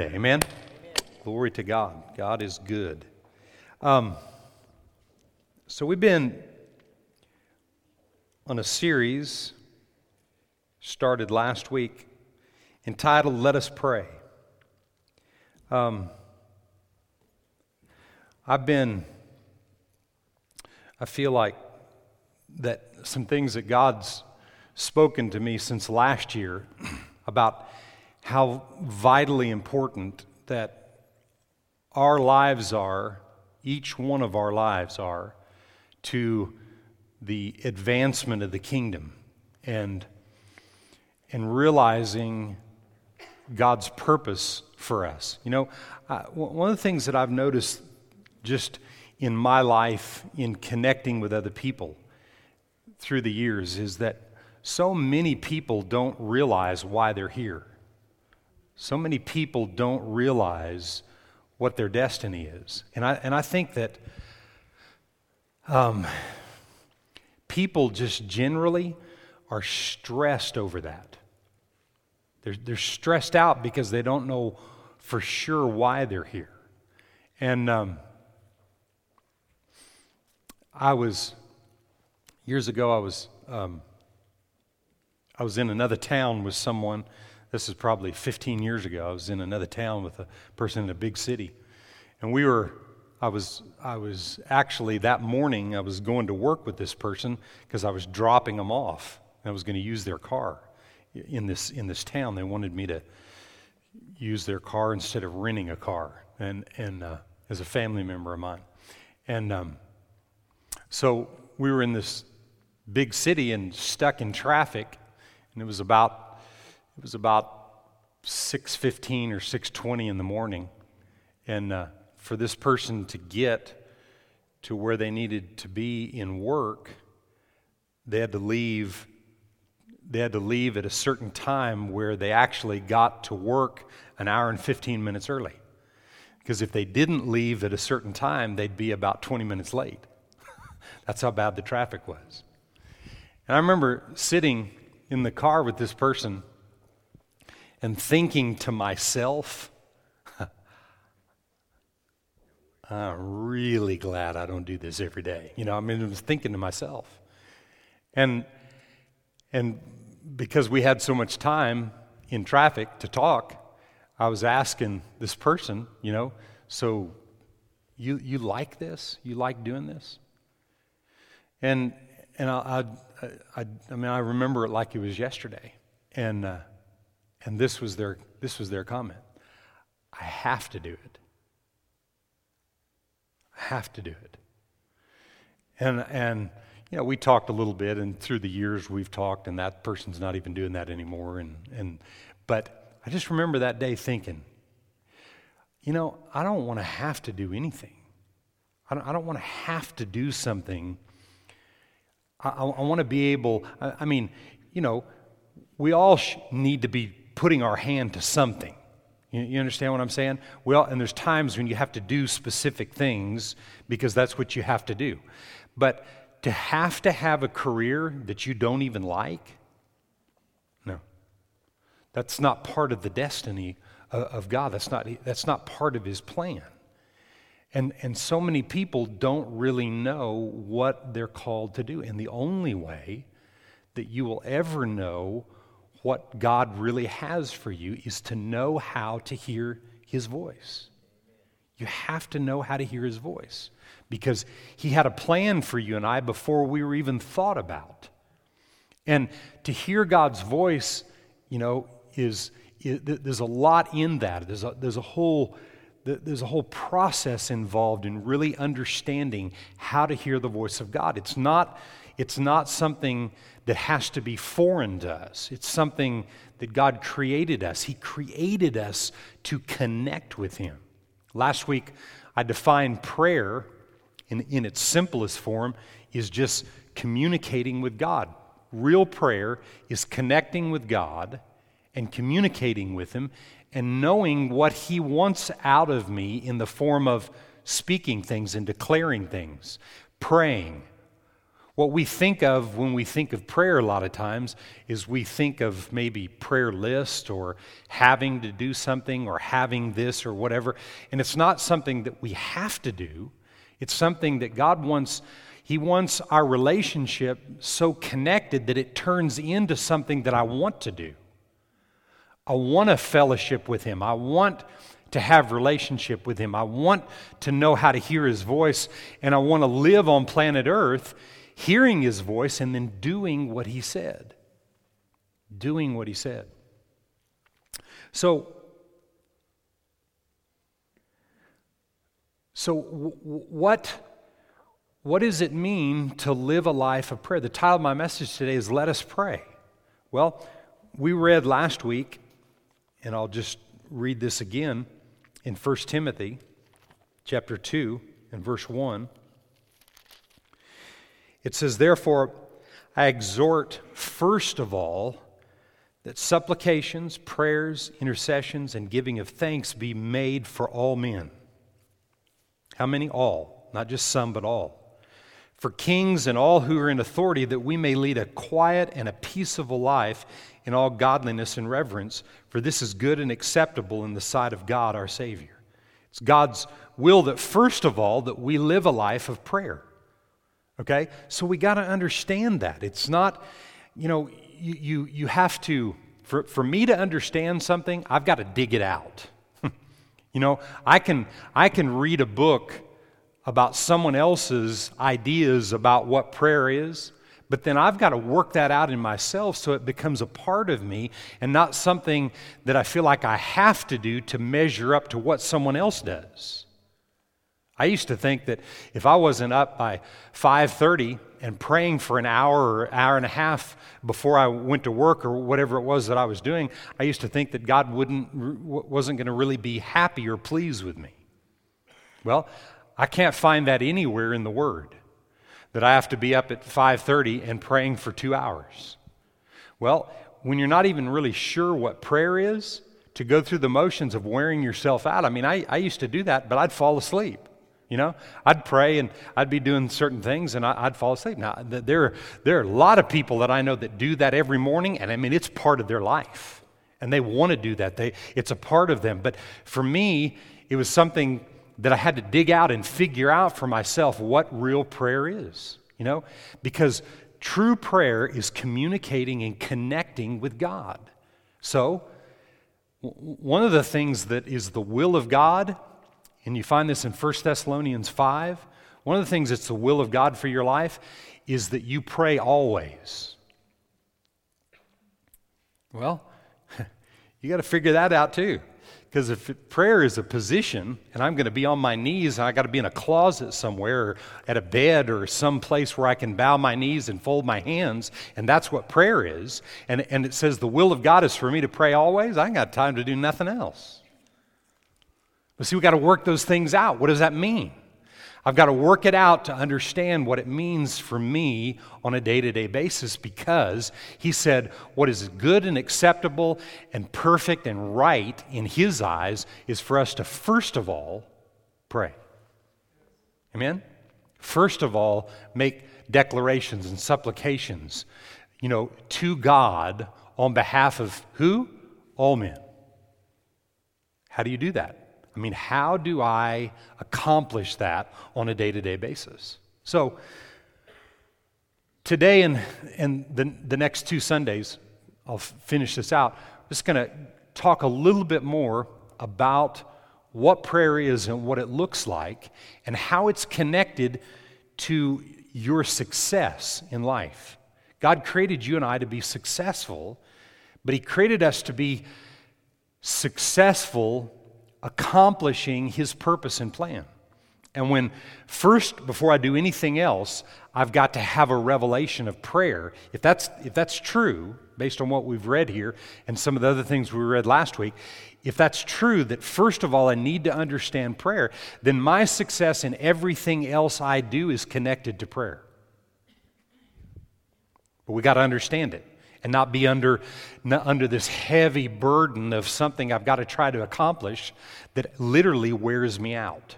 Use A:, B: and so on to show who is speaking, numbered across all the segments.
A: Amen. Glory to God. God is good. Um, so we've been on a series started last week entitled "Let Us Pray." Um, I've been. I feel like that some things that God's spoken to me since last year about how vitally important that our lives are, each one of our lives are, to the advancement of the kingdom and, and realizing God's purpose for us. You know, uh, one of the things that I've noticed just in my life in connecting with other people through the years is that so many people don't realize why they're here. So many people don't realize what their destiny is. And I, and I think that um, people just generally are stressed over that. They're, they're stressed out because they don't know for sure why they're here. And um, I was, years ago, I was, um, I was in another town with someone this is probably 15 years ago. I was in another town with a person in a big city. And we were, I was, I was actually that morning, I was going to work with this person because I was dropping them off. I was going to use their car in this, in this town. They wanted me to use their car instead of renting a car, and, and uh, as a family member of mine. And um, so we were in this big city and stuck in traffic, and it was about it was about 6:15 or 6:20 in the morning, and uh, for this person to get to where they needed to be in work, they had to leave. They had to leave at a certain time where they actually got to work an hour and 15 minutes early. Because if they didn't leave at a certain time, they'd be about 20 minutes late. That's how bad the traffic was. And I remember sitting in the car with this person and thinking to myself, I'm really glad I don't do this every day. You know, I mean, I was thinking to myself. And, and because we had so much time in traffic to talk, I was asking this person, you know, so you, you like this? You like doing this? And, and I, I, I, I mean, I remember it like it was yesterday. And, uh, and this was their, this was their comment I have to do it. I have to do it. And, and, you know, we talked a little bit, and through the years we've talked, and that person's not even doing that anymore. And, and, but I just remember that day thinking, you know, I don't want to have to do anything. I don't, don't want to have to do something. I, I, I want to be able, I, I, mean, you know, we all sh- need to be putting our hand to something. You, you understand what I'm saying? Well, and there's times when you have to do specific things because that's what you have to do. But to have to have a career that you don't even like, no. That's not part of the destiny of God. That's not, that's not part of His plan. And, and so many people don't really know what they're called to do. And the only way that you will ever know what God really has for you is to know how to hear His voice. You have to know how to hear His voice because He had a plan for you and I before we were even thought about. And to hear God's voice, you know, is, is there's a lot in that. There's a, there's a whole there's a whole process involved in really understanding how to hear the voice of God. It's not, it's not something that has to be foreign to us. It's something that God created us. He created us to connect with Him. Last week, I defined prayer in, in its simplest form is just communicating with God. Real prayer is connecting with God and communicating with Him and knowing what He wants out of me in the form of speaking things and declaring things, praying, What we think of when we think of prayer a lot of times is we think of maybe prayer list or having to do something or having this or whatever. And it's not something that we have to do. It's something that God wants he wants our relationship so connected that it turns into something that I want to do. I want a fellowship with him. I want to have relationship with him. I want to know how to hear his voice and I want to live on planet Earth hearing his voice and then doing what he said. Doing what he said. So, so what, what does it mean to live a life of prayer? The title of my message today is Let Us Pray. Well, we read last week, and I'll just read this again in 1 Timothy chapter 2 and verse 1. It says, Therefore, I exhort first of all that supplications, prayers, intercessions, and giving of thanks be made for all men. How many? All. Not just some, but all. For kings and all who are in authority, that we may lead a quiet and a peaceable life in all godliness and reverence, for this is good and acceptable in the sight of God our Savior. It's God's will that, first of all, that we live a life of prayer. Okay? So we got to understand that. It's not, you know, you, you, you have to, for, for me to understand something, I've got to dig it out. you know, I can, I can read a book about someone else's ideas about what prayer is, but then I've got to work that out in myself so it becomes a part of me and not something that I feel like I have to do to measure up to what someone else does. I used to think that if I wasn't up by 5:30 and praying for an hour or hour and a half before I went to work or whatever it was that I was doing, I used to think that God wouldn't wasn't going to really be happy or pleased with me. Well, I can't find that anywhere in the word that I have to be up at 5:30 and praying for 2 hours. Well, when you're not even really sure what prayer is, to go through the motions of wearing yourself out. I mean, I, I used to do that, but I'd fall asleep. You know, I'd pray and I'd be doing certain things and I'd fall asleep. Now, there, there are a lot of people that I know that do that every morning, and I mean, it's part of their life. And they want to do that, they, it's a part of them. But for me, it was something that I had to dig out and figure out for myself what real prayer is, you know, because true prayer is communicating and connecting with God. So, one of the things that is the will of God and you find this in 1 Thessalonians 5. One of the things that's the will of God for your life is that you pray always. Well, you got to figure that out too. Because if prayer is a position, and I'm going to be on my knees, I got to be in a closet somewhere, or at a bed, or some place where I can bow my knees and fold my hands, and that's what prayer is, and, and it says the will of God is for me to pray always, I ain't got time to do nothing else. But see, we've got to work those things out. What does that mean? I've got to work it out to understand what it means for me on a day to day basis because he said, What is good and acceptable and perfect and right in his eyes is for us to first of all pray. Amen? First of all, make declarations and supplications, you know, to God on behalf of who? All men. How do you do that? I mean, how do I accomplish that on a day to day basis? So, today and, and the, the next two Sundays, I'll finish this out. I'm just going to talk a little bit more about what prayer is and what it looks like and how it's connected to your success in life. God created you and I to be successful, but He created us to be successful accomplishing his purpose and plan. And when first, before I do anything else, I've got to have a revelation of prayer. If that's, if that's true, based on what we've read here and some of the other things we read last week, if that's true, that first of all I need to understand prayer, then my success in everything else I do is connected to prayer. But we got to understand it and not be under, not under this heavy burden of something I've got to try to accomplish that literally wears me out.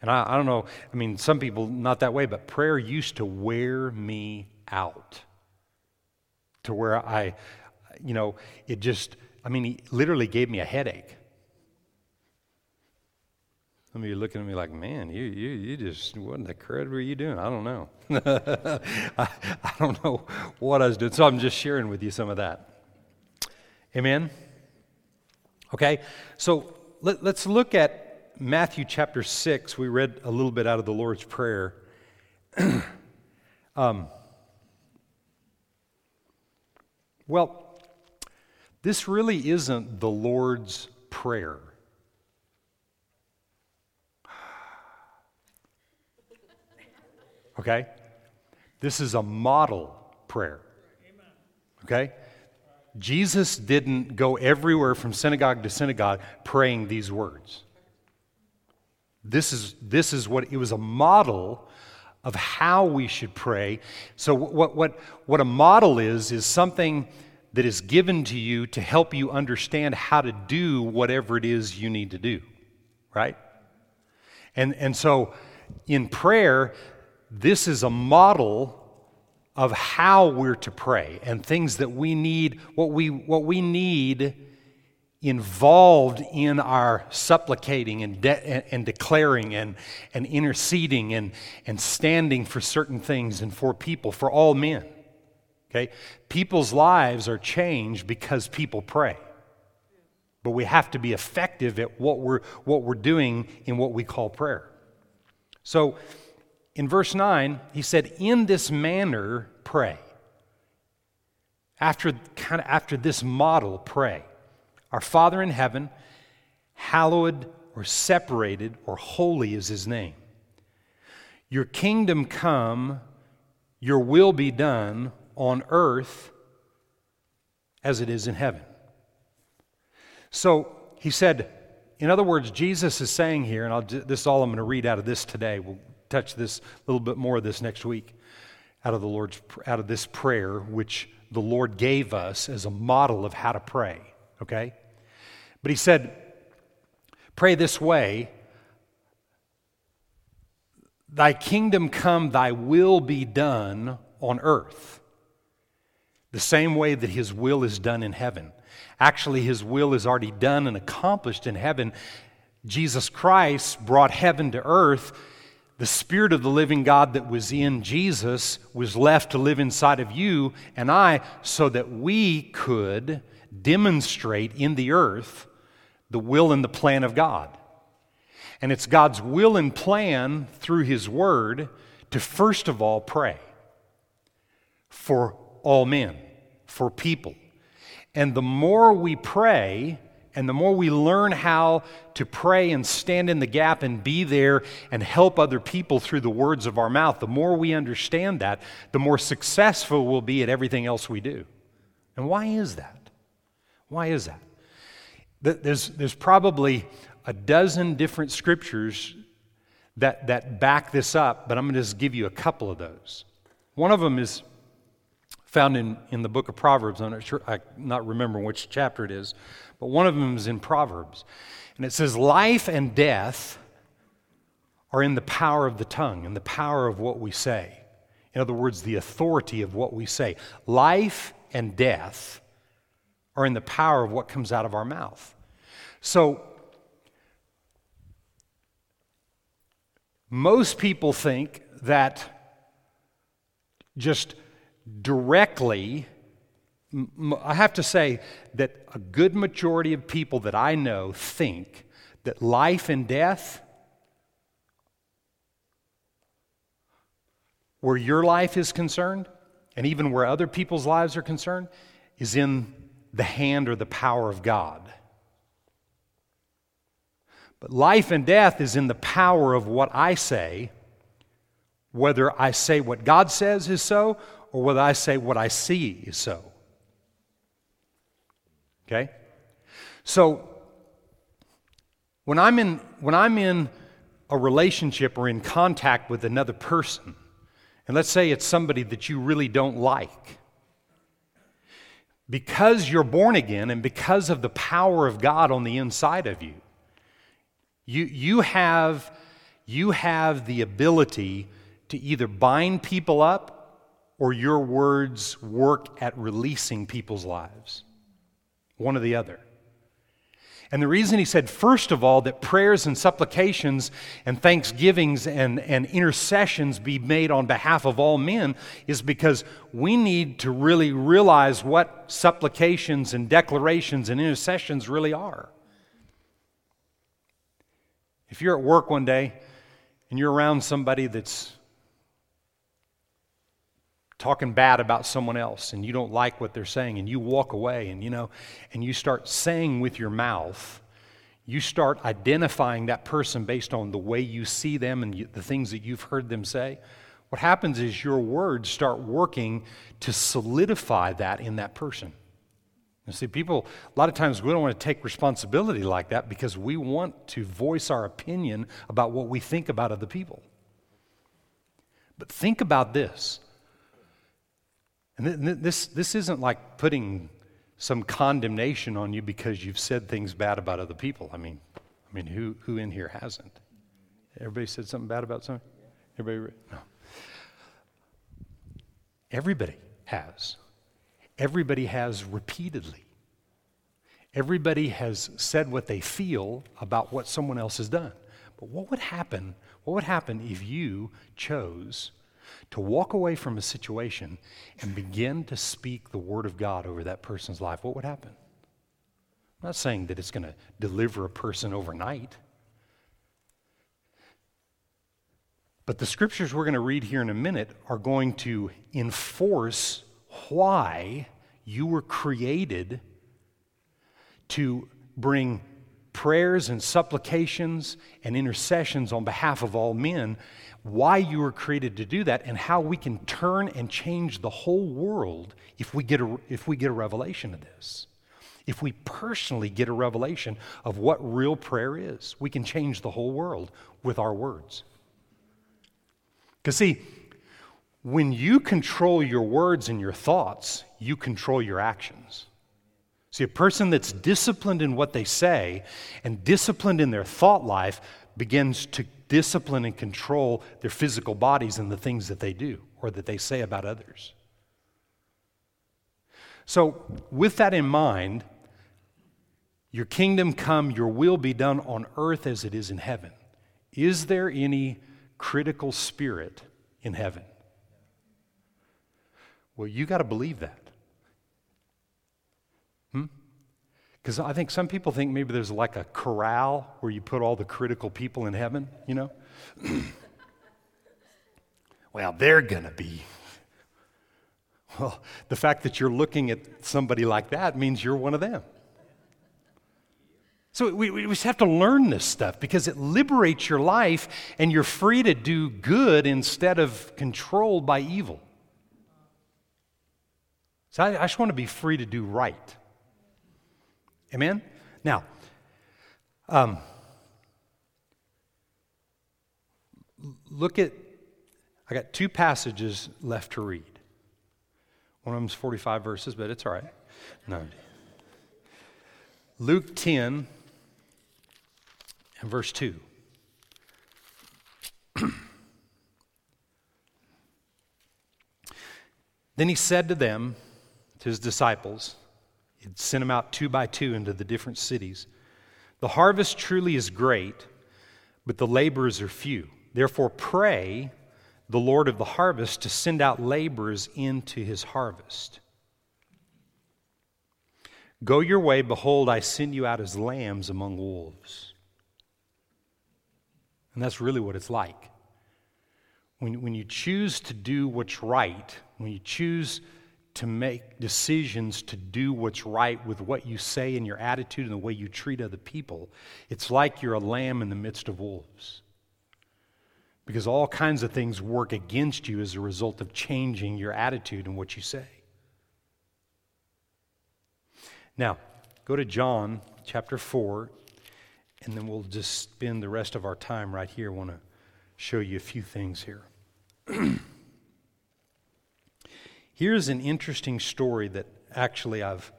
A: And I, I don't know, I mean, some people not that way, but prayer used to wear me out to where I, you know, it just, I mean, he literally gave me a headache. Some of you looking at me like, man, you, you, you just, what in the crud were you doing? I don't know. I, I don't know what I was doing. So I'm just sharing with you some of that. Amen? Okay, so let, let's look at Matthew chapter 6. We read a little bit out of the Lord's Prayer. um, well, this really isn't the Lord's Prayer. Okay? This is a model prayer. Okay? Jesus didn't go everywhere from synagogue to synagogue praying these words. This is, this is what it was a model of how we should pray. So, what, what, what a model is, is something that is given to you to help you understand how to do whatever it is you need to do, right? And, and so, in prayer, this is a model of how we're to pray and things that we need, what we, what we need involved in our supplicating and, de- and declaring and, and interceding and, and standing for certain things and for people, for all men. Okay? People's lives are changed because people pray. But we have to be effective at what we're, what we're doing in what we call prayer. So, in verse 9, he said, In this manner, pray. After, kind of after this model, pray. Our Father in heaven, hallowed or separated or holy is his name. Your kingdom come, your will be done on earth as it is in heaven. So he said, in other words, Jesus is saying here, and I'll, this is all I'm going to read out of this today. We'll touch this a little bit more of this next week out of the Lord's out of this prayer which the Lord gave us as a model of how to pray, okay? But he said, pray this way, thy kingdom come, thy will be done on earth. The same way that his will is done in heaven. Actually, his will is already done and accomplished in heaven. Jesus Christ brought heaven to earth the Spirit of the living God that was in Jesus was left to live inside of you and I so that we could demonstrate in the earth the will and the plan of God. And it's God's will and plan through His Word to first of all pray for all men, for people. And the more we pray, and the more we learn how to pray and stand in the gap and be there and help other people through the words of our mouth, the more we understand that, the more successful we'll be at everything else we do. And why is that? Why is that? There's, there's probably a dozen different scriptures that, that back this up, but I'm going to just give you a couple of those. One of them is found in, in the book of Proverbs. I'm not sure, I'm not remembering which chapter it is, but one of them is in Proverbs. And it says, Life and death are in the power of the tongue and the power of what we say. In other words, the authority of what we say. Life and death are in the power of what comes out of our mouth. So, most people think that just directly I have to say that a good majority of people that I know think that life and death, where your life is concerned, and even where other people's lives are concerned, is in the hand or the power of God. But life and death is in the power of what I say, whether I say what God says is so, or whether I say what I see is so. Okay? So when I'm in when I'm in a relationship or in contact with another person, and let's say it's somebody that you really don't like, because you're born again and because of the power of God on the inside of you, you, you have you have the ability to either bind people up or your words work at releasing people's lives. One or the other. And the reason he said, first of all, that prayers and supplications and thanksgivings and, and intercessions be made on behalf of all men is because we need to really realize what supplications and declarations and intercessions really are. If you're at work one day and you're around somebody that's talking bad about someone else and you don't like what they're saying and you walk away and you know and you start saying with your mouth you start identifying that person based on the way you see them and you, the things that you've heard them say what happens is your words start working to solidify that in that person. And see people a lot of times we don't want to take responsibility like that because we want to voice our opinion about what we think about other people. But think about this and this, this isn't like putting some condemnation on you because you've said things bad about other people. I mean, I mean, who, who in here hasn't? Everybody said something bad about someone? Everybody? No. Everybody has. Everybody has repeatedly. Everybody has said what they feel about what someone else has done. But what would happen? What would happen if you chose to walk away from a situation and begin to speak the Word of God over that person's life, what would happen? I'm not saying that it's going to deliver a person overnight. But the scriptures we're going to read here in a minute are going to enforce why you were created to bring prayers and supplications and intercessions on behalf of all men why you were created to do that and how we can turn and change the whole world if we get a, if we get a revelation of this. If we personally get a revelation of what real prayer is, we can change the whole world with our words. Because, see, when you control your words and your thoughts, you control your actions. See, a person that's disciplined in what they say and disciplined in their thought life begins to discipline and control their physical bodies and the things that they do or that they say about others. So, with that in mind, your kingdom come, your will be done on earth as it is in heaven. Is there any critical spirit in heaven? Well, you got to believe that. Because I think some people think maybe there's like a corral where you put all the critical people in heaven, you know? well, they're going to be. Well, the fact that you're looking at somebody like that means you're one of them. So we, we just have to learn this stuff because it liberates your life and you're free to do good instead of controlled by evil. So I, I just want to be free to do right. Amen? Now, um, look at, I got two passages left to read. One of them is 45 verses, but it's all right. No. Luke 10 and verse 2. then he said to them, to his disciples, Sent them out two by two into the different cities. The harvest truly is great, but the laborers are few. Therefore, pray the Lord of the harvest to send out laborers into his harvest. Go your way, behold, I send you out as lambs among wolves. And that's really what it's like. When, when you choose to do what's right, when you choose to make decisions to do what's right with what you say and your attitude and the way you treat other people, it's like you're a lamb in the midst of wolves. Because all kinds of things work against you as a result of changing your attitude and what you say. Now, go to John chapter 4, and then we'll just spend the rest of our time right here. I want to show you a few things here. Here's an interesting story that actually I've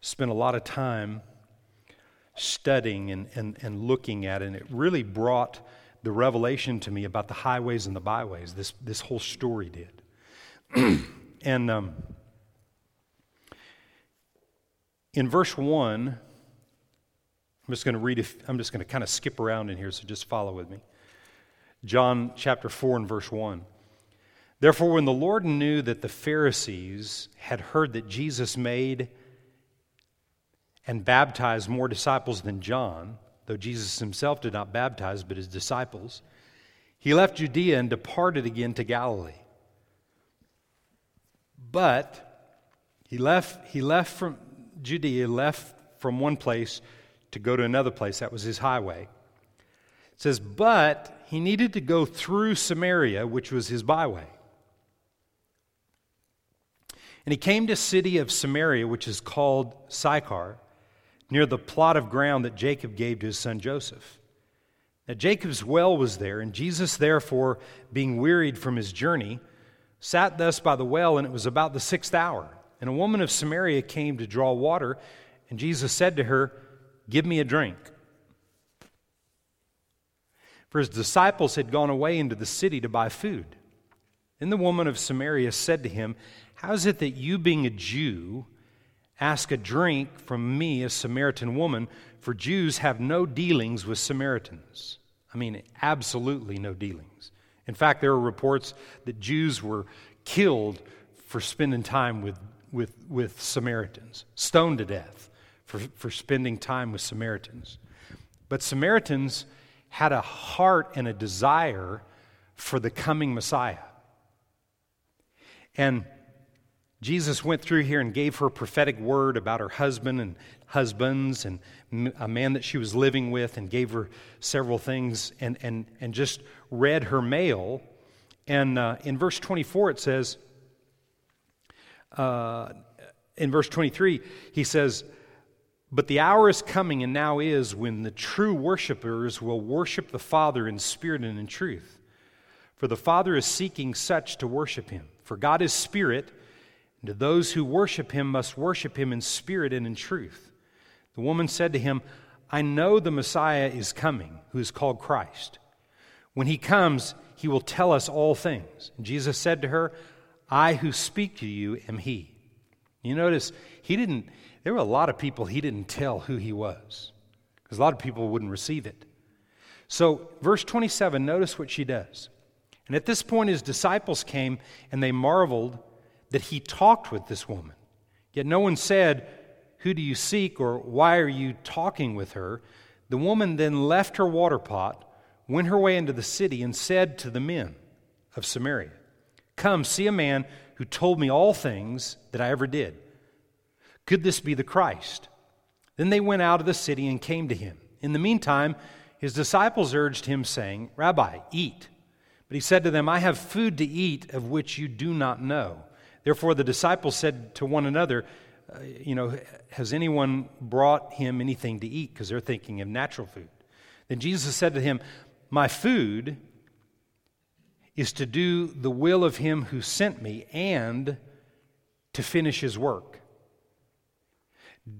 A: spent a lot of time studying and, and, and looking at, and it really brought the revelation to me about the highways and the byways. This, this whole story did. and um, in verse 1, I'm just going to read, if, I'm just going to kind of skip around in here, so just follow with me. John chapter 4 and verse 1. Therefore, when the Lord knew that the Pharisees had heard that Jesus made and baptized more disciples than John, though Jesus himself did not baptize, but his disciples, he left Judea and departed again to Galilee. But he left, he left from Judea, left from one place to go to another place. That was his highway. It says, but he needed to go through Samaria, which was his byway. And he came to a city of Samaria, which is called Sychar, near the plot of ground that Jacob gave to his son Joseph. Now Jacob's well was there, and Jesus, therefore, being wearied from his journey, sat thus by the well, and it was about the sixth hour. And a woman of Samaria came to draw water, and Jesus said to her, Give me a drink. For his disciples had gone away into the city to buy food. Then the woman of Samaria said to him, how is it that you, being a Jew, ask a drink from me, a Samaritan woman? For Jews have no dealings with Samaritans. I mean, absolutely no dealings. In fact, there are reports that Jews were killed for spending time with, with, with Samaritans, stoned to death for, for spending time with Samaritans. But Samaritans had a heart and a desire for the coming Messiah. And Jesus went through here and gave her prophetic word about her husband and husbands and a man that she was living with and gave her several things and, and, and just read her mail. And uh, in verse 24, it says, uh, in verse 23, he says, But the hour is coming and now is when the true worshipers will worship the Father in spirit and in truth. For the Father is seeking such to worship him. For God is spirit and those who worship him must worship him in spirit and in truth. The woman said to him, I know the Messiah is coming, who is called Christ. When he comes, he will tell us all things. And Jesus said to her, I who speak to you am he. You notice, he didn't, there were a lot of people he didn't tell who he was, because a lot of people wouldn't receive it. So, verse 27, notice what she does. And at this point, his disciples came and they marveled that he talked with this woman. Yet no one said, Who do you seek or why are you talking with her? The woman then left her water pot, went her way into the city, and said to the men of Samaria, Come, see a man who told me all things that I ever did. Could this be the Christ? Then they went out of the city and came to him. In the meantime, his disciples urged him, saying, Rabbi, eat. But he said to them, I have food to eat of which you do not know. Therefore, the disciples said to one another, uh, You know, has anyone brought him anything to eat? Because they're thinking of natural food. Then Jesus said to him, My food is to do the will of him who sent me and to finish his work.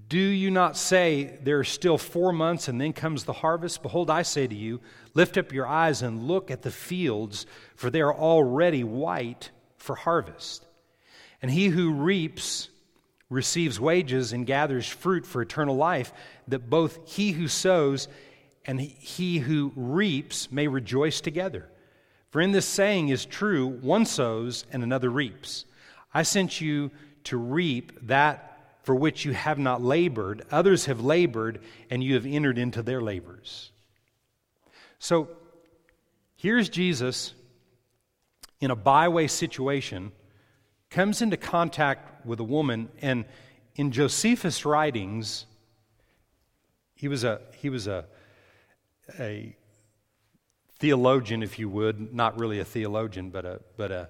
A: Do you not say, There are still four months and then comes the harvest? Behold, I say to you, Lift up your eyes and look at the fields, for they are already white for harvest. And he who reaps receives wages and gathers fruit for eternal life, that both he who sows and he who reaps may rejoice together. For in this saying is true one sows and another reaps. I sent you to reap that for which you have not labored, others have labored, and you have entered into their labors. So here's Jesus in a byway situation comes into contact with a woman, and in Josephus' writings, he was a, he was a, a theologian, if you would, not really a theologian, but a, but a,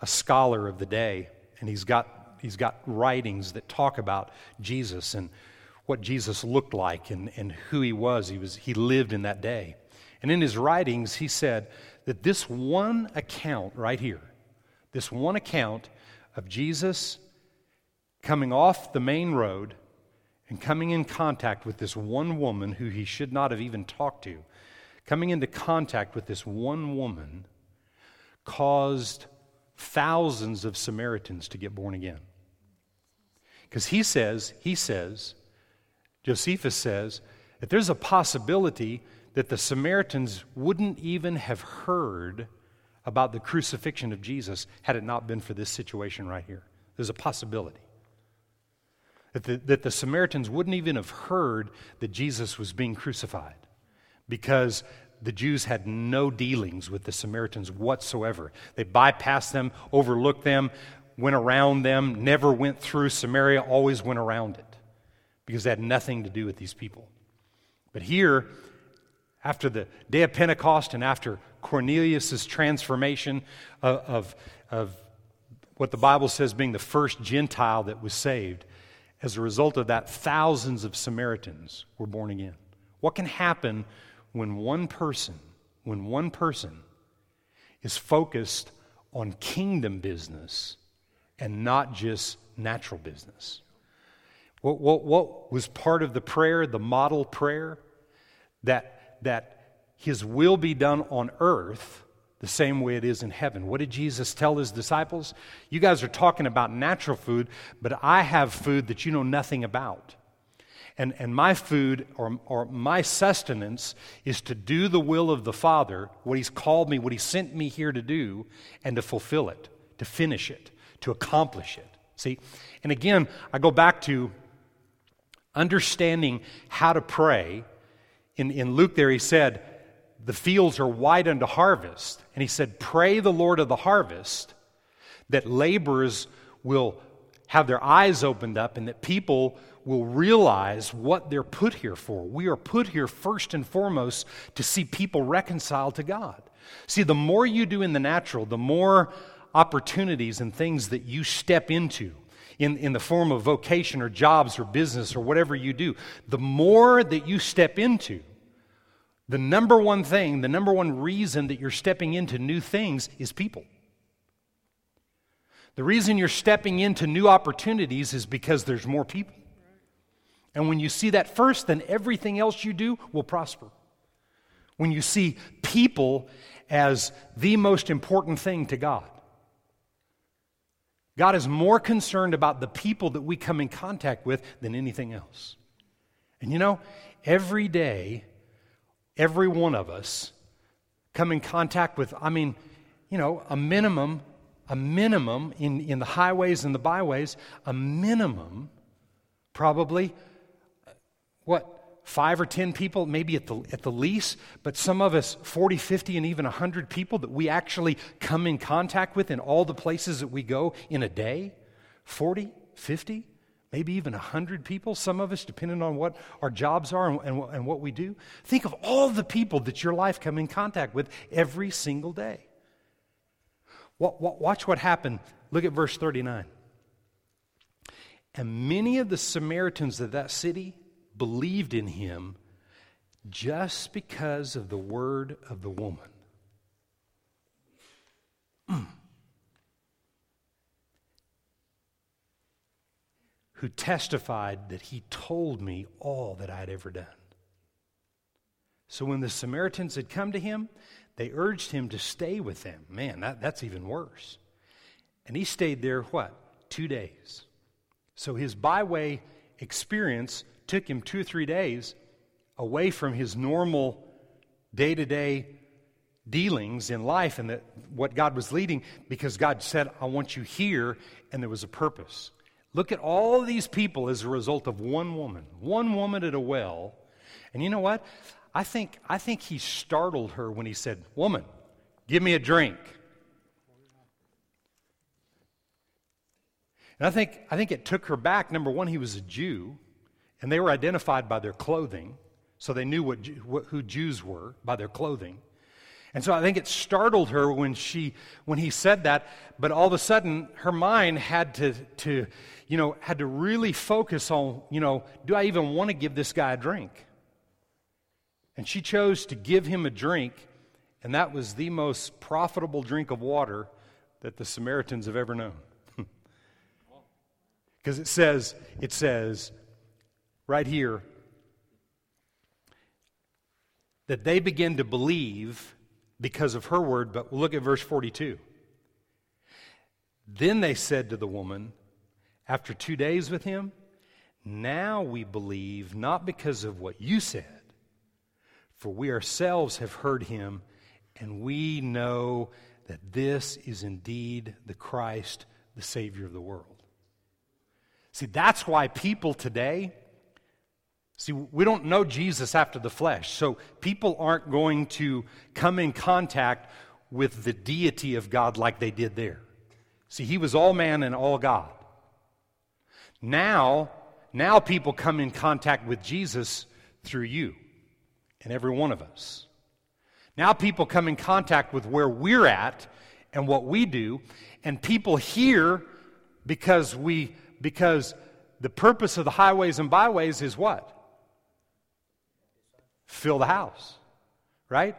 A: a scholar of the day. And he's got, he's got writings that talk about Jesus and what Jesus looked like and, and who he was. He, was. he lived in that day. And in his writings, he said that this one account right here, this one account of Jesus coming off the main road and coming in contact with this one woman who he should not have even talked to, coming into contact with this one woman caused thousands of Samaritans to get born again. Because he says, he says, Josephus says, that there's a possibility that the Samaritans wouldn't even have heard about the crucifixion of Jesus had it not been for this situation right here. There's a possibility. That the, that the Samaritans wouldn't even have heard that Jesus was being crucified because the Jews had no dealings with the Samaritans whatsoever. They bypassed them, overlooked them, went around them, never went through Samaria, always went around it because they had nothing to do with these people. But here, after the day of Pentecost and after Cornelius' transformation of, of, of what the Bible says being the first Gentile that was saved, as a result of that, thousands of Samaritans were born again. What can happen when one person, when one person is focused on kingdom business and not just natural business? What, what, what was part of the prayer, the model prayer? That, that his will be done on earth the same way it is in heaven. What did Jesus tell his disciples? You guys are talking about natural food, but I have food that you know nothing about. And, and my food or, or my sustenance is to do the will of the Father, what He's called me, what He sent me here to do, and to fulfill it, to finish it, to accomplish it. See? And again, I go back to understanding how to pray. In, in Luke, there, he said, the fields are white unto harvest. And he said, Pray the Lord of the harvest that laborers will have their eyes opened up and that people will realize what they're put here for. We are put here first and foremost to see people reconciled to God. See, the more you do in the natural, the more opportunities and things that you step into in, in the form of vocation or jobs or business or whatever you do, the more that you step into, the number one thing, the number one reason that you're stepping into new things is people. The reason you're stepping into new opportunities is because there's more people. And when you see that first, then everything else you do will prosper. When you see people as the most important thing to God, God is more concerned about the people that we come in contact with than anything else. And you know, every day every one of us come in contact with, I mean, you know, a minimum, a minimum in, in the highways and the byways, a minimum, probably, uh, what, five or 10 people, maybe at the, at the least, but some of us 40, 50, and even 100 people that we actually come in contact with in all the places that we go in a day? 40, 50? Maybe even 100 people, some of us, depending on what our jobs are and, and, and, what we do. Think of all the people that your life come in contact with every single day. Watch what happened. Look at verse 39. And many of the Samaritans of that city believed in him just because of the word of the woman. Mm. Who testified that he told me all that I had ever done. So when the Samaritans had come to him, they urged him to stay with them. Man, that, that's even worse. And he stayed there, what? Two days. So his byway experience took him two or three days away from his normal day to day dealings in life and what God was leading because God said, I want you here, and there was a purpose. Look at all these people as a result of one woman, one woman at a well. And you know what? I think, I think he startled her when he said, Woman, give me a drink. And I think, I think it took her back. Number one, he was a Jew, and they were identified by their clothing. So they knew what, who Jews were by their clothing. And so I think it startled her when, she, when he said that, but all of a sudden her mind had to, to, you know, had to really focus on, you know, do I even want to give this guy a drink? And she chose to give him a drink, and that was the most profitable drink of water that the Samaritans have ever known. Because it says, it says right here, that they begin to believe because of her word, but look at verse 42. Then they said to the woman, after two days with him, Now we believe, not because of what you said, for we ourselves have heard him, and we know that this is indeed the Christ, the Savior of the world. See, that's why people today, see, we don't know Jesus after the flesh, so people aren't going to come in contact with the deity of God like they did there. See, he was all man and all God. Now, now people come in contact with Jesus through you and every one of us. Now people come in contact with where we're at and what we do, and people hear because we because the purpose of the highways and byways is what? Fill the house. Right?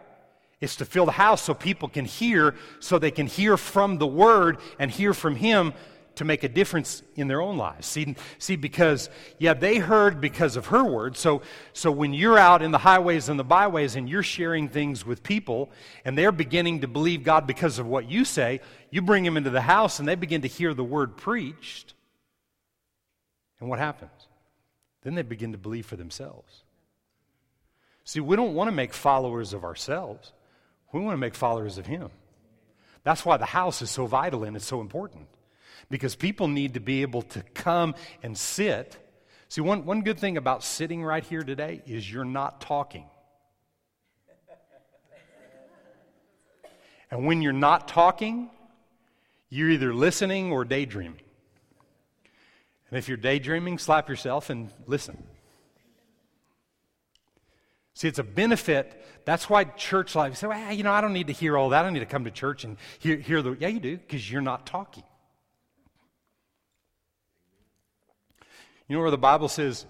A: It's to fill the house so people can hear, so they can hear from the Word and hear from Him to make a difference in their own lives. See, see, because, yeah, they heard because of her word. So, so when you're out in the highways and the byways and you're sharing things with people and they're beginning to believe God because of what you say, you bring them into the house and they begin to hear the word preached. And what happens? Then they begin to believe for themselves. See, we don't want to make followers of ourselves. We want to make followers of Him. That's why the house is so vital and it's so important. Because people need to be able to come and sit. See, one, one good thing about sitting right here today is you're not talking. And when you're not talking, you're either listening or daydreaming. And if you're daydreaming, slap yourself and listen. See, it's a benefit. That's why church life, you say, ah, well, you know, I don't need to hear all that. I don't need to come to church and hear, hear the. Yeah, you do, because you're not talking. You know where the Bible says,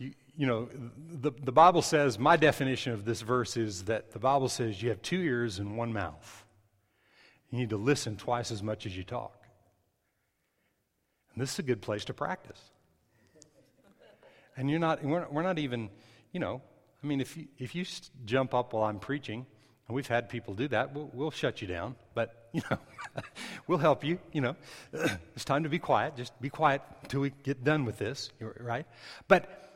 A: you, you know, the, the Bible says, my definition of this verse is that the Bible says you have two ears and one mouth. You need to listen twice as much as you talk. And this is a good place to practice. And you're not, we're, we're not even, you know, I mean, if you, if you jump up while I'm preaching, and we've had people do that, we'll, we'll shut you down, but, you know, we'll help you, you know. it's time to be quiet. Just be quiet until we get done with this, right? But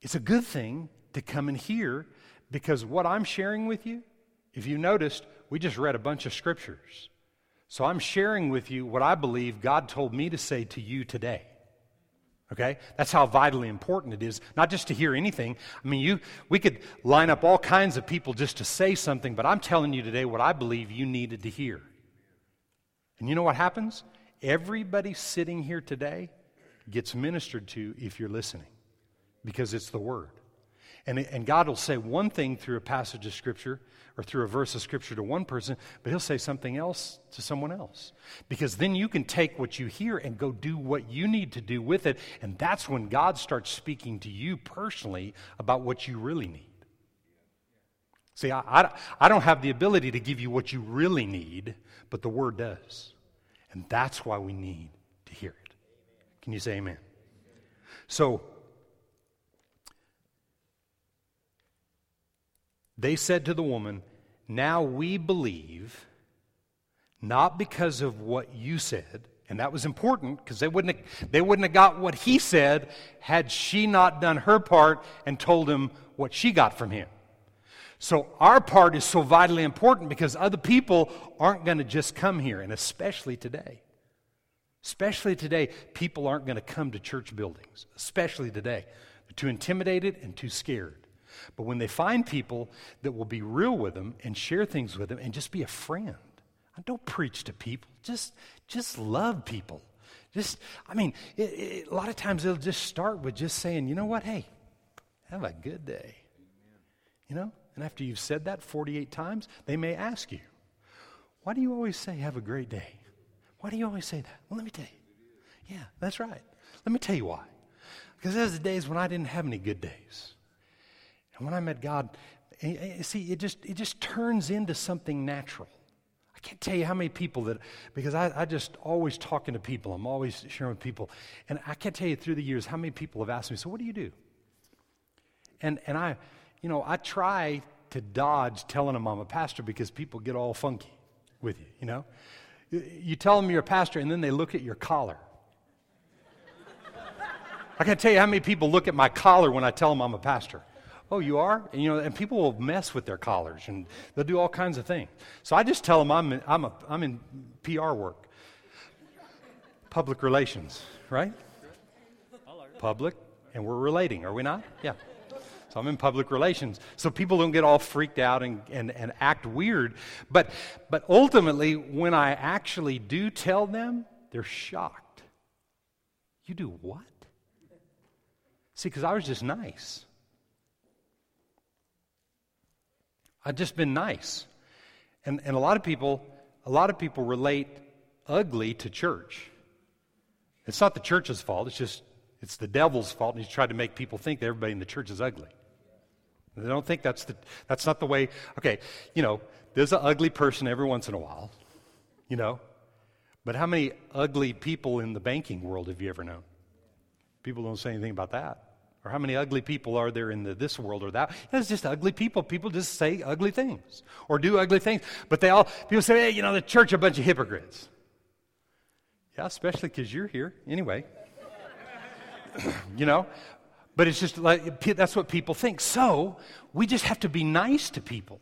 A: it's a good thing to come and hear because what I'm sharing with you, if you noticed, we just read a bunch of scriptures. So I'm sharing with you what I believe God told me to say to you today. Okay? That's how vitally important it is, not just to hear anything. I mean, you, we could line up all kinds of people just to say something, but I'm telling you today what I believe you needed to hear. And you know what happens? Everybody sitting here today gets ministered to if you're listening because it's the Word. And, and God will say one thing through a passage of Scripture or through a verse of Scripture to one person, but He'll say something else to someone else. Because then you can take what you hear and go do what you need to do with it. And that's when God starts speaking to you personally about what you really need. See, I, I, I don't have the ability to give you what you really need, but the Word does. And that's why we need to hear it. Can you say amen? So, They said to the woman, Now we believe, not because of what you said, and that was important because they wouldn't have, they wouldn't have got what he said had she not done her part and told him what she got from him. So our part is so vitally important because other people aren't going to just come here, and especially today. Especially today, people aren't going to come to church buildings, especially today. They're too intimidated and too scared. But when they find people that will be real with them and share things with them and just be a friend, I don't preach to people. Just, just love people. Just, I mean, it, it, a lot of times it'll just start with just saying, you know what, hey, have a good day. You know? And after you've said that 48 times, they may ask you, why do you always say, have a great day? Why do you always say that? Well, let me tell you. Yeah, that's right. Let me tell you why. Because there's the days when I didn't have any good days. And when I met God, eh, eh, see, it just, it just turns into something natural. I can't tell you how many people that, because I, I just always talking to people, I'm always sharing with people. And I can't tell you through the years how many people have asked me, so what do you do? And, and I, you know, I try to dodge telling them I'm a pastor because people get all funky with you, you know? You tell them you're a pastor and then they look at your collar. I can't tell you how many people look at my collar when I tell them I'm a pastor. Oh, you are? And, you know, and people will mess with their collars and they'll do all kinds of things. So I just tell them I'm in, I'm, a, I'm in PR work, public relations, right? Public, and we're relating, are we not? Yeah. So I'm in public relations. So people don't get all freaked out and, and, and act weird. But, but ultimately, when I actually do tell them, they're shocked. You do what? See, because I was just nice. I've just been nice. And, and a lot of people, a lot of people relate ugly to church. It's not the church's fault, it's just it's the devil's fault, and he's tried to make people think that everybody in the church is ugly. They don't think that's the that's not the way. Okay, you know, there's an ugly person every once in a while, you know. But how many ugly people in the banking world have you ever known? People don't say anything about that. Or how many ugly people are there in the, this world or that? It's just ugly people. People just say ugly things or do ugly things. But they all, people say, hey, you know, the church a bunch of hypocrites. Yeah, especially because you're here. Anyway, you know, but it's just like, that's what people think. So we just have to be nice to people,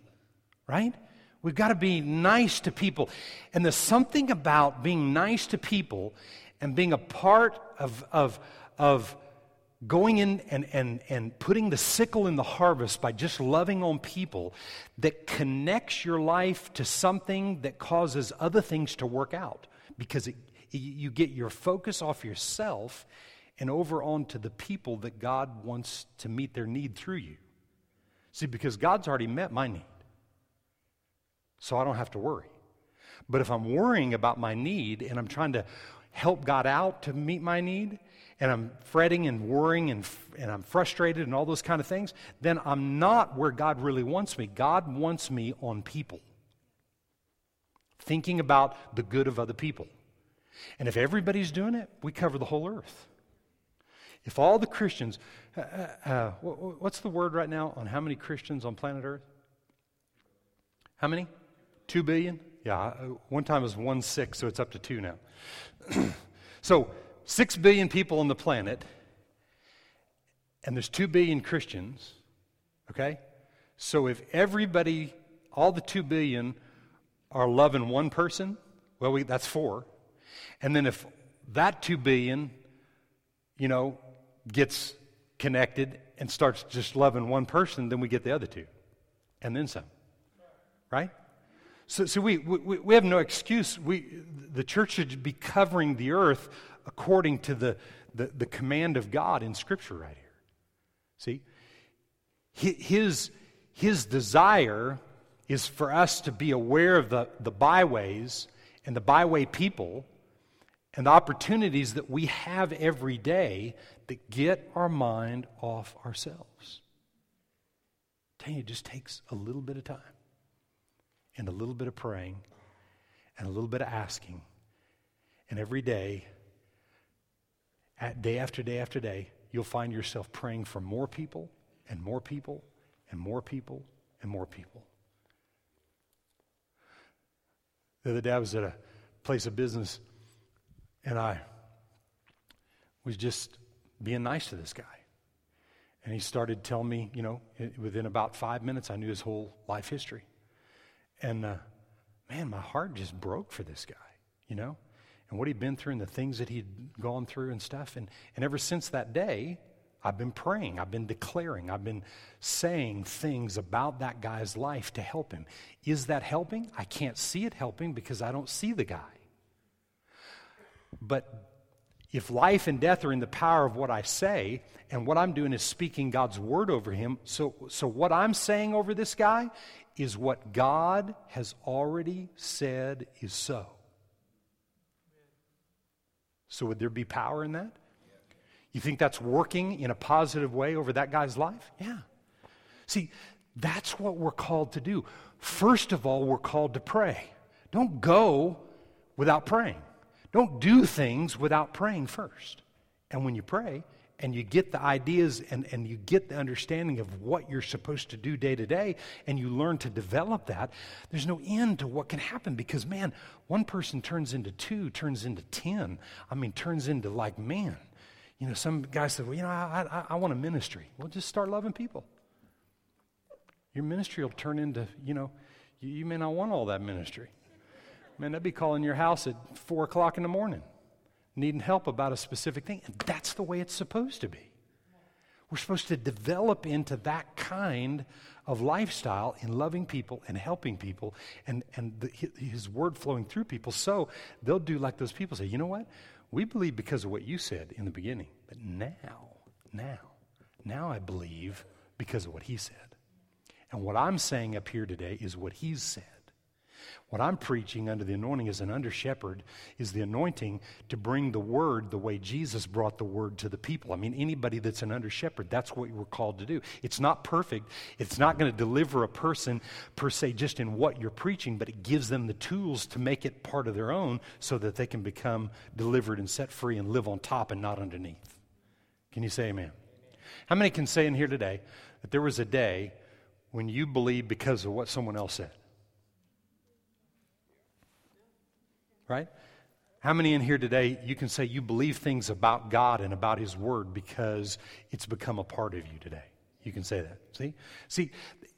A: right? We've got to be nice to people. And there's something about being nice to people and being a part of, of, of, going in and, and, and putting the sickle in the harvest by just loving on people that connects your life to something that causes other things to work out because it, you get your focus off yourself and over onto the people that God wants to meet their need through you. See, because God's already met my need, so I don't have to worry. But if I'm worrying about my need and I'm trying to help God out to meet my need, and I'm fretting and worrying and, and I'm frustrated and all those kind of things, then I'm not where God really wants me. God wants me on people, thinking about the good of other people. And if everybody's doing it, we cover the whole earth. If all the Christians, uh, uh, uh what's the word right now on how many Christians on planet Earth? How many? Two billion? Yeah, uh, one time it was one six, so it's up to two now. so 6 billion people on the planet, and there's 2 billion Christians, okay? So if everybody, all the 2 billion, are loving one person, well, we, that's four. And then if that 2 billion, you know, gets connected and starts just loving one person, then we get the other two. And then some. Right? So, so we, we, we have no excuse. We, the church should be covering the earth according to the, the, the command of God in Scripture right here. See? His, his desire is for us to be aware of the, the byways and the byway people and the opportunities that we have every day that get our mind off ourselves. Tell you, it just takes a little bit of time and a little bit of praying and a little bit of asking. And every day, at day after day after day, you'll find yourself praying for more people and more people and more people and more people. The other day I was at a place of business and I was just being nice to this guy. And he started telling me, you know, within about five minutes, I knew his whole life history. And uh, man, my heart just broke for this guy, you know? And what he'd been through and the things that he'd gone through and stuff. And, and ever since that day, I've been praying, I've been declaring, I've been saying things about that guy's life to help him. Is that helping? I can't see it helping because I don't see the guy. But if life and death are in the power of what I say, and what I'm doing is speaking God's word over him, so, so what I'm saying over this guy is what God has already said is so. So, would there be power in that? You think that's working in a positive way over that guy's life? Yeah. See, that's what we're called to do. First of all, we're called to pray. Don't go without praying. Don't do things without praying first. And when you pray, and you get the ideas and, and you get the understanding of what you're supposed to do day to day, and you learn to develop that, there's no end to what can happen because, man, one person turns into two, turns into 10. I mean, turns into like, man. You know, some guy said, well, you know, I, I, I want a ministry. Well, just start loving people. Your ministry will turn into, you know, you, you may not want all that ministry. Man, they'd be calling your house at four o'clock in the morning, needing help about a specific thing. And that's the way it's supposed to be. We're supposed to develop into that kind of lifestyle in loving people and helping people and, and the, his word flowing through people. So they'll do like those people say, you know what? We believe because of what you said in the beginning. But now, now, now I believe because of what he said. And what I'm saying up here today is what he's said. What I'm preaching under the anointing as an under shepherd is the anointing to bring the word the way Jesus brought the word to the people. I mean, anybody that's an under shepherd, that's what we're called to do. It's not perfect, it's not going to deliver a person per se just in what you're preaching, but it gives them the tools to make it part of their own so that they can become delivered and set free and live on top and not underneath. Can you say amen? How many can say in here today that there was a day when you believed because of what someone else said. Right? How many in here today you can say you believe things about God and about His Word because it's become a part of you today? You can say that. See? See,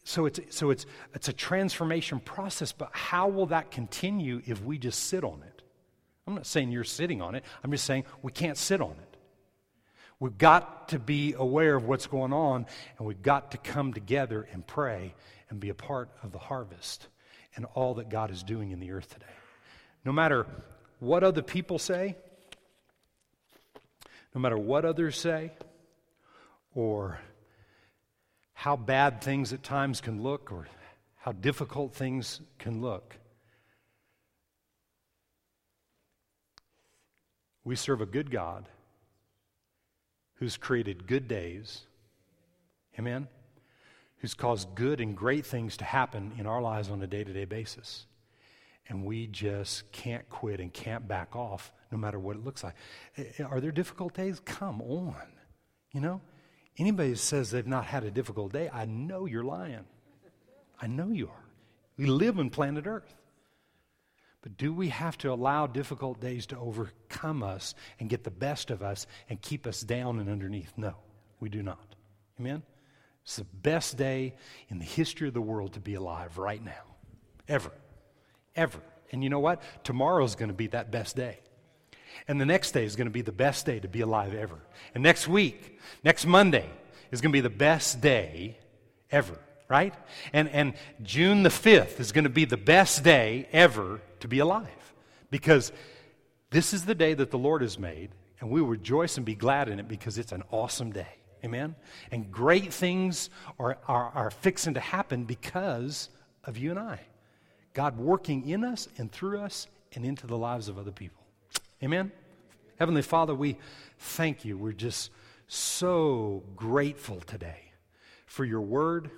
A: so it's so it's it's a transformation process, but how will that continue if we just sit on it? I'm not saying you're sitting on it. I'm just saying we can't sit on it. We've got to be aware of what's going on, and we've got to come together and pray and be a part of the harvest and all that God is doing in the earth today. No matter what other people say, no matter what others say, or how bad things at times can look, or how difficult things can look, we serve a good God who's created good days. Amen? Who's caused good and great things to happen in our lives on a day to day basis. And we just can't quit and can't back off no matter what it looks like. Eh, eh, are there difficult days? Come on. You know? Anybody who says they've not had a difficult day, I know you're lying. I know you are. We live on planet Earth. But do we have to allow difficult days to overcome us and get the best of us and keep us down and underneath? No, we do not. Amen? It's the best day in the history of the world to be alive right now. Ever. Ever. And you know what? Tomorrow's going to be that best day. And the next day is going to be the best day to be alive ever. And next week, next Monday, is going to be the best day ever, right? And, and June the 5th is going to be the best day ever to be alive because this is the day that the Lord has made, and we rejoice and be glad in it because it's an awesome day. Amen? And great things are, are, are fixing to happen because of you and I. God working in us and through us and into the lives of other people. Amen? Heavenly Father, we thank you. We're just so grateful today for your word